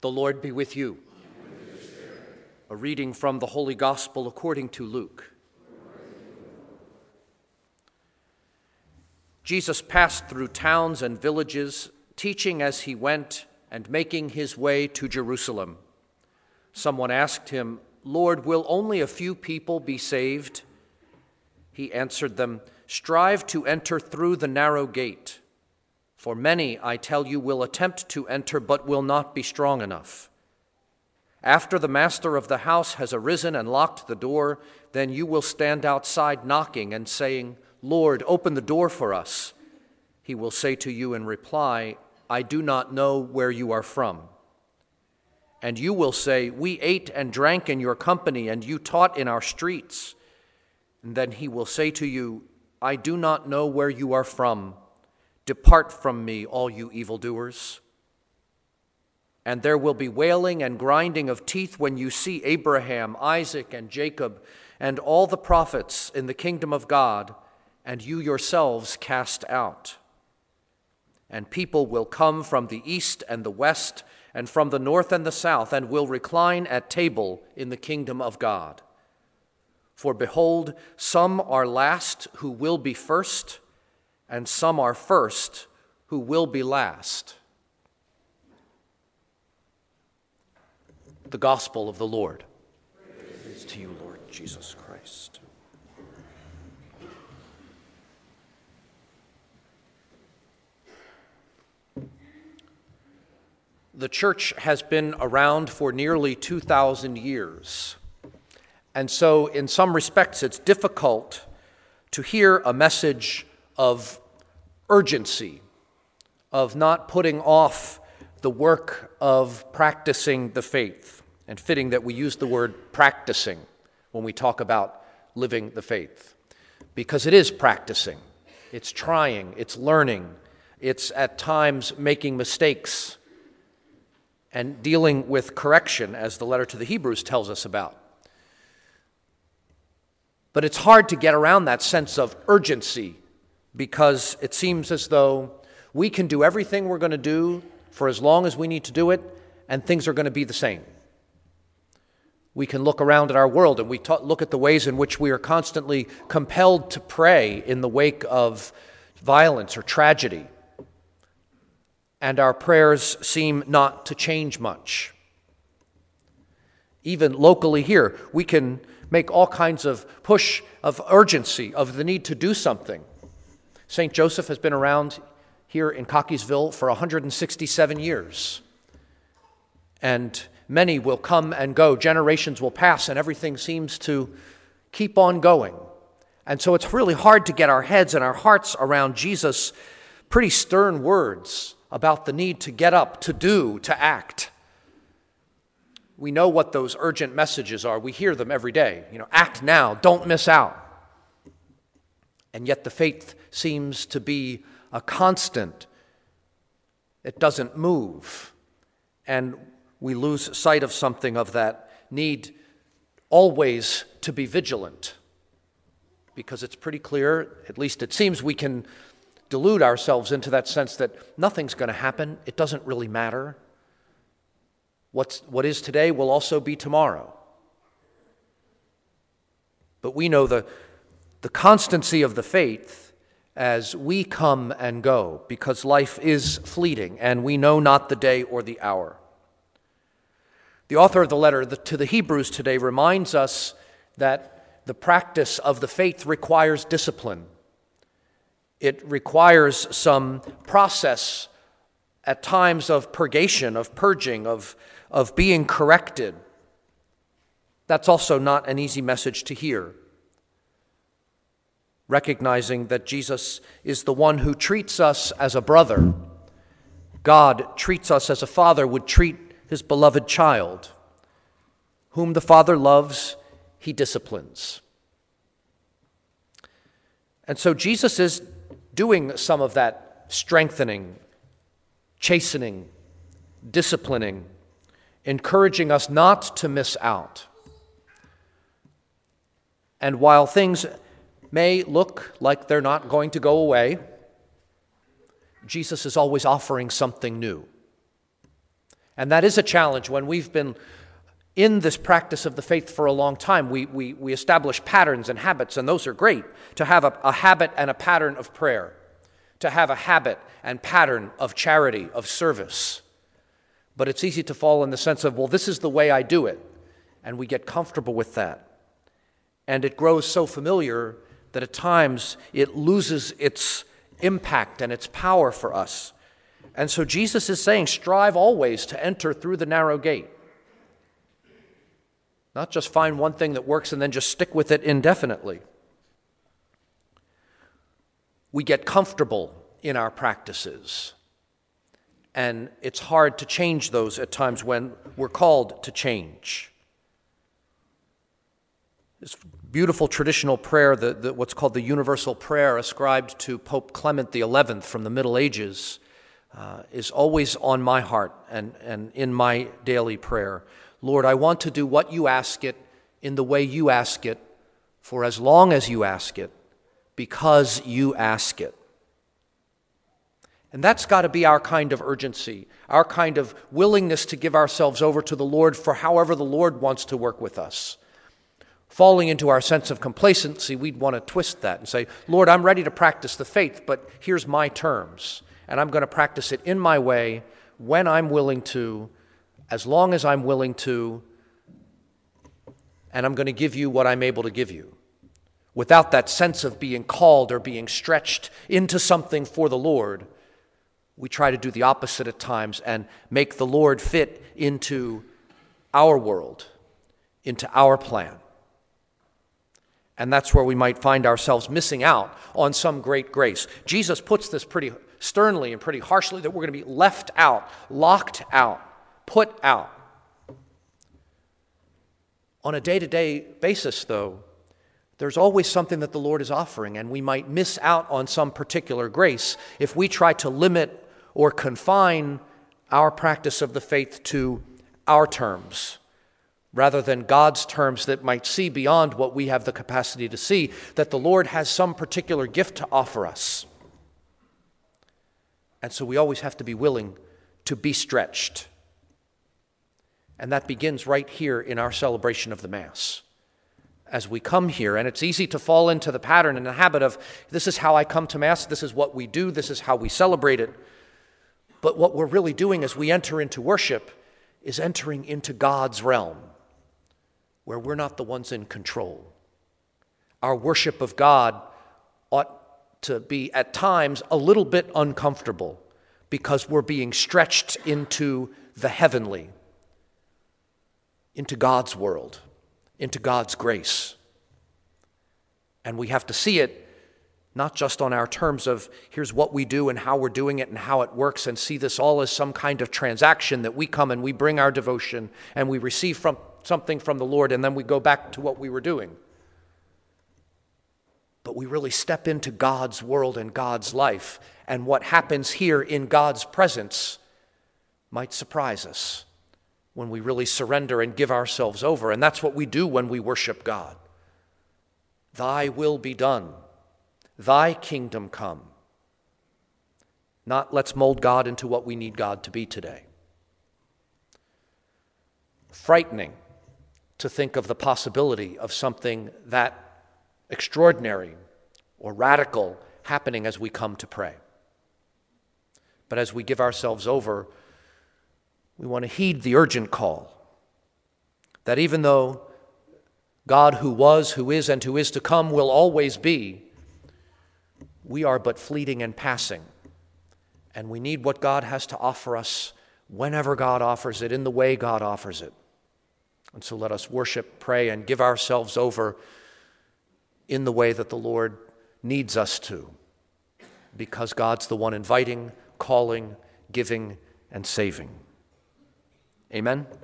The Lord be with you. A reading from the Holy Gospel according to Luke. Jesus passed through towns and villages, teaching as he went and making his way to Jerusalem. Someone asked him, Lord, will only a few people be saved? He answered them, Strive to enter through the narrow gate. For many, I tell you, will attempt to enter, but will not be strong enough. After the master of the house has arisen and locked the door, then you will stand outside knocking and saying, Lord, open the door for us. He will say to you in reply, I do not know where you are from. And you will say, We ate and drank in your company, and you taught in our streets. And then he will say to you, I do not know where you are from. Depart from me, all you evildoers. And there will be wailing and grinding of teeth when you see Abraham, Isaac, and Jacob, and all the prophets in the kingdom of God, and you yourselves cast out. And people will come from the east and the west, and from the north and the south, and will recline at table in the kingdom of God. For behold, some are last who will be first and some are first who will be last. The Gospel of the Lord. Praise to you, Lord Jesus Christ. The church has been around for nearly 2,000 years. And so, in some respects, it's difficult to hear a message of urgency of not putting off the work of practicing the faith. And fitting that we use the word practicing when we talk about living the faith. Because it is practicing, it's trying, it's learning, it's at times making mistakes and dealing with correction, as the letter to the Hebrews tells us about. But it's hard to get around that sense of urgency because it seems as though we can do everything we're going to do for as long as we need to do it, and things are going to be the same. We can look around at our world and we ta- look at the ways in which we are constantly compelled to pray in the wake of violence or tragedy. And our prayers seem not to change much. Even locally here, we can make all kinds of push of urgency, of the need to do something. St. Joseph has been around here in Cockeysville for 167 years. And many will come and go, generations will pass, and everything seems to keep on going. And so it's really hard to get our heads and our hearts around Jesus' pretty stern words about the need to get up, to do, to act. We know what those urgent messages are. We hear them every day. You know, act now, don't miss out. And yet the faith seems to be a constant. It doesn't move. And we lose sight of something of that need always to be vigilant. Because it's pretty clear, at least it seems, we can delude ourselves into that sense that nothing's going to happen. It doesn't really matter. What's, what is today will also be tomorrow. But we know the, the constancy of the faith as we come and go, because life is fleeting and we know not the day or the hour. The author of the letter to the Hebrews today reminds us that the practice of the faith requires discipline. It requires some process at times of purgation, of purging, of, of being corrected. That's also not an easy message to hear recognizing that Jesus is the one who treats us as a brother. God treats us as a father would treat his beloved child. Whom the Father loves, he disciplines. And so Jesus is doing some of that strengthening, chastening, disciplining, encouraging us not to miss out. And while things may look like they're not going to go away, Jesus is always offering something new. And that is a challenge when we've been in this practice of the faith for a long time. We, we, we establish patterns and habits, and those are great to have a, a habit and a pattern of prayer, to have a habit and pattern of charity, of service. But it's easy to fall in the sense of, well, this is the way I do it. And we get comfortable with that. And it grows so familiar that at times it loses its impact and its power for us. And so Jesus is saying, strive always to enter through the narrow gate. Not just find one thing that works and then just stick with it indefinitely. We get comfortable in our practices, and it's hard to change those at times when we're called to change. This beautiful traditional prayer, the, the, what's called the universal prayer, ascribed to Pope Clement XI from the Middle Ages, uh, is always on my heart and, and in my daily prayer. Lord, I want to do what you ask it in the way you ask it for as long as you ask it, because you ask it. And that's got to be our kind of urgency, our kind of willingness to give ourselves over to the Lord for however the Lord wants to work with us. Falling into our sense of complacency, we'd want to twist that and say, Lord, I'm ready to practice the faith, but here's my terms and I'm going to practice it in my way when I'm willing to, as long as I'm willing to, and I'm going to give you what I'm able to give you. Without that sense of being called or being stretched into something for the Lord, we try to do the opposite at times and make the Lord fit into our world, into our plan. And that's where we might find ourselves missing out on some great grace. Jesus puts this pretty sternly and pretty harshly that we're going to be left out, locked out, put out. On a day to day basis, though, there's always something that the Lord is offering, and we might miss out on some particular grace if we try to limit or confine our practice of the faith to our terms rather than God's terms that might see beyond what we have the capacity to see, that the Lord has some particular gift to offer us. And so we always have to be willing to be stretched. And that begins right here in our celebration of the Mass. As we come here, and it's easy to fall into the pattern and the habit of this is how I come to Mass, this is what we do, this is how we celebrate it. But what we're really doing as we enter into worship is entering into God's realm, where we're not the ones in control. Our worship of God ought to be at times a little bit uncomfortable because we're being stretched into the heavenly, into God's world, into God's grace. And we have to see it not just on our terms of here's what we do and how we're doing it and how it works, and see this all as some kind of transaction that we come and we bring our devotion and we receive from something from the Lord and then we go back to what we were doing but we really step into God's world and God's life. And what happens here in God's presence might surprise us when we really surrender and give ourselves over. And that's what we do when we worship God. Thy will be done, thy kingdom come. Not let's mold God into what we need God to be today. Frightening to think of the possibility of something that extraordinary or radical happening as we come to pray. But as we give ourselves over, we want to heed the urgent call that even though God, who was, who is, and who is to come, will always be, we are but fleeting and passing. And we need what God has to offer us whenever God offers it, in the way God offers it. And so let us worship, pray, and give ourselves over in the way that the Lord needs us to, because God's the one inviting, calling, giving, and saving. Amen.